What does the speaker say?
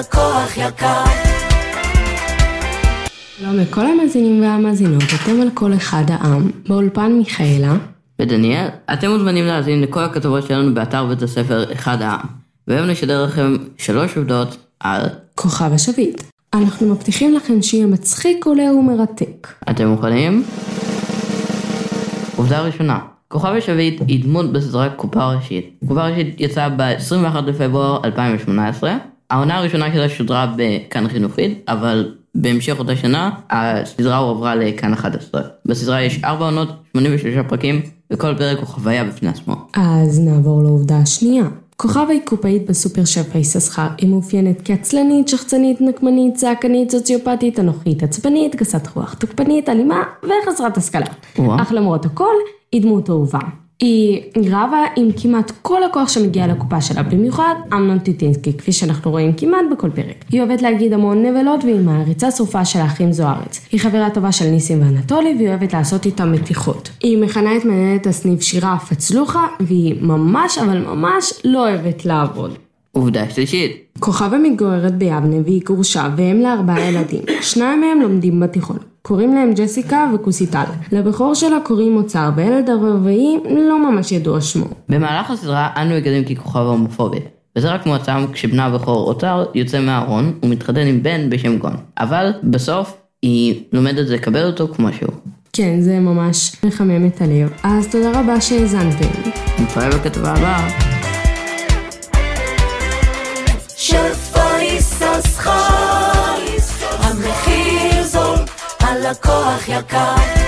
הלקוח יקר. שלום לכל המאזינים והמאזינות, אתם על כל אחד העם, באולפן מיכאלה. ודניאל, אתם מוזמנים להאזין לכל הכתבות שלנו באתר בית הספר אחד העם. והיום נשדר לכם שלוש עובדות על... כוכב השביט. אנחנו מבטיחים לכם שיהיה מצחיק, עולה ומרתק. אתם מוכנים? עובדה ראשונה, כוכב השביט היא דמות בסדרה קופה ראשית. קופה ראשית יצאה ב-21 לפברואר 2018. העונה הראשונה שלה שודרה בכאן חינוכית, אבל בהמשך אותה שנה הסדרה הועברה לכאן 11. בסדרה יש 4 עונות, 83 פרקים, וכל פרק הוא חוויה בפני עצמו. אז נעבור לעובדה השנייה. כוכב היא קופאית בסופר שפע יששכר, היא מאופיינת כעצלנית, שחצנית, נקמנית, צעקנית, סוציופטית, אנוכית, עצבנית, גסת רוח, תוקפנית, אלימה וחסרת השכלה. אך למרות הכל, היא דמות אהובה. היא רבה עם כמעט כל הכוח שמגיע לקופה שלה, במיוחד אמנון טיטינסקי, כפי שאנחנו רואים כמעט בכל פרק. היא אוהבת להגיד המון נבלות והיא מעריצה שרופה של האחים זוארץ. היא חברה טובה של ניסים ואנטולי והיא אוהבת לעשות איתם מתיחות. היא מכנה את מנהלת הסניף שירה פצלוחה והיא ממש אבל ממש לא אוהבת לעבוד. עובדה שלישית, כוכבה מתגוררת ביבנה והיא גרושה ואם לארבעה ילדים. שניים מהם לומדים בתיכון. קוראים להם ג'סיקה וקוסיטל. לבכור שלה קוראים אוצר והילד הרביעי לא ממש ידוע שמו. במהלך הסדרה אנו מגלים כי כוכב הומופובית. וזה רק מועצם כשבנה הבכור אוצר יוצא מהארון ומתחתן עם בן בשם גון. אבל בסוף היא לומדת לקבל אותו כמו שהוא. כן, זה ממש מחמם את הלב. אז תודה רבה שהאזנתם. נתראה בכתבה הבאה. הלקוח יקר.